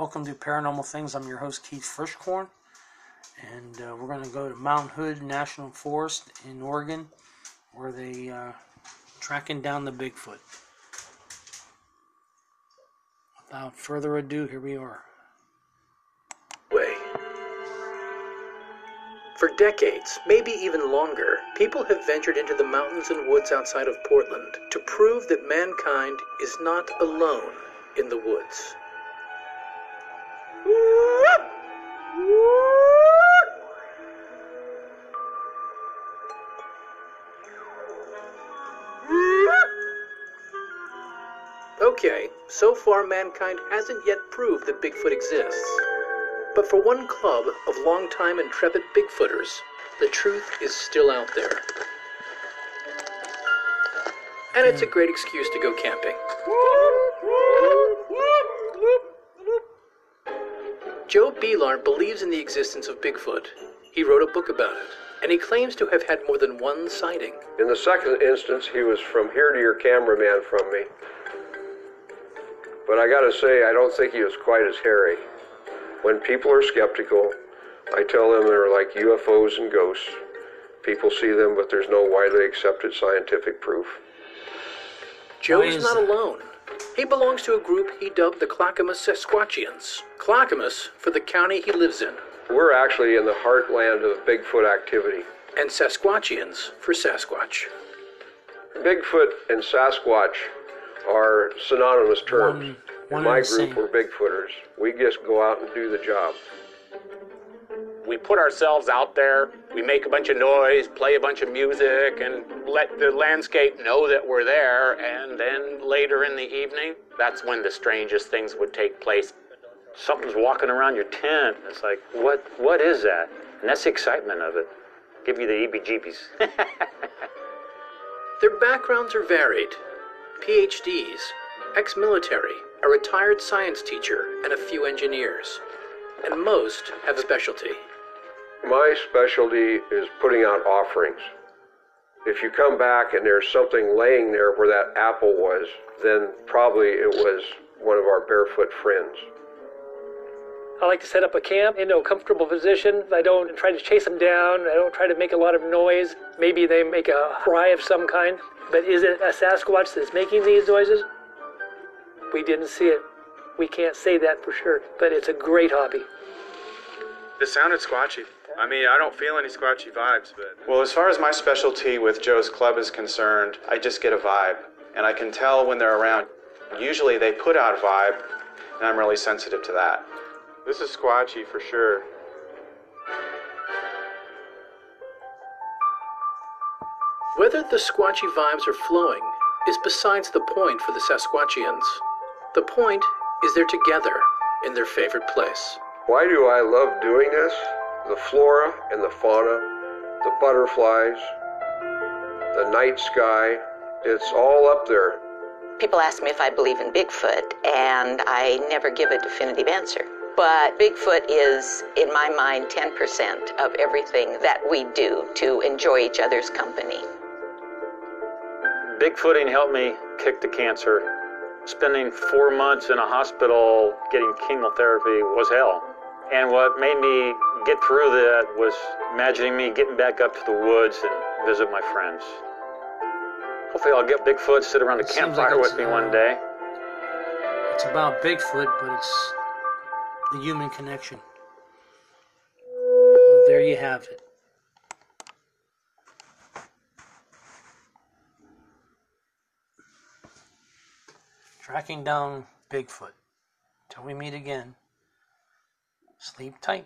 Welcome to Paranormal Things. I'm your host, Keith Frischkorn. And uh, we're going to go to Mount Hood National Forest in Oregon, where they uh, tracking down the Bigfoot. Without further ado, here we are. way. For decades, maybe even longer, people have ventured into the mountains and woods outside of Portland to prove that mankind is not alone in the woods. Okay, so far mankind hasn't yet proved that Bigfoot exists. But for one club of longtime intrepid Bigfooters, the truth is still out there. And it's a great excuse to go camping. Joe Beelart believes in the existence of Bigfoot. He wrote a book about it, and he claims to have had more than one sighting. In the second instance, he was from here to your cameraman from me. But I gotta say, I don't think he was quite as hairy. When people are skeptical, I tell them they're like UFOs and ghosts. People see them, but there's no widely accepted scientific proof. Joe's is not alone. He belongs to a group he dubbed the Clackamas Sasquatchians. Clackamas for the county he lives in, We're actually in the heartland of Bigfoot activity. and Sasquatchians for Sasquatch. Bigfoot and Sasquatch are synonymous terms. One- one in my group, same. we're Bigfooters. We just go out and do the job. we put ourselves out there, we make a bunch of noise, play a bunch of music, and let the landscape know that we're there. And then later in the evening, that's when the strangest things would take place. Something's walking around your tent. It's like, what? What is that? And that's the excitement of it. Give you the heebie-jeebies. Their backgrounds are varied PhDs, ex military, a retired science teacher, and a few engineers. And most have a specialty. My specialty is putting out offerings. If you come back and there's something laying there where that apple was, then probably it was one of our barefoot friends. I like to set up a camp in a comfortable position. I don't try to chase them down. I don't try to make a lot of noise. Maybe they make a cry of some kind. But is it a Sasquatch that's making these noises? We didn't see it. We can't say that for sure, but it's a great hobby. This sounded squatchy. I mean, I don't feel any squatchy vibes, but. Well, as far as my specialty with Joe's Club is concerned, I just get a vibe. And I can tell when they're around. Usually they put out a vibe, and I'm really sensitive to that. This is squatchy for sure. Whether the Squatchy vibes are flowing is besides the point for the Sasquatchians. The point is they're together in their favorite place. Why do I love doing this? The flora and the fauna, the butterflies, the night sky, it's all up there. People ask me if I believe in Bigfoot, and I never give a definitive answer. But Bigfoot is, in my mind, 10% of everything that we do to enjoy each other's company. Bigfooting helped me kick the cancer. Spending four months in a hospital getting chemotherapy was hell. And what made me get through that was imagining me getting back up to the woods and visit my friends. Hopefully, I'll get Bigfoot, sit around a seems like campfire with me uh, one day. It's about Bigfoot, but it's the human connection. Well, there you have it. Tracking down Bigfoot. Till we meet again. Sleep tight.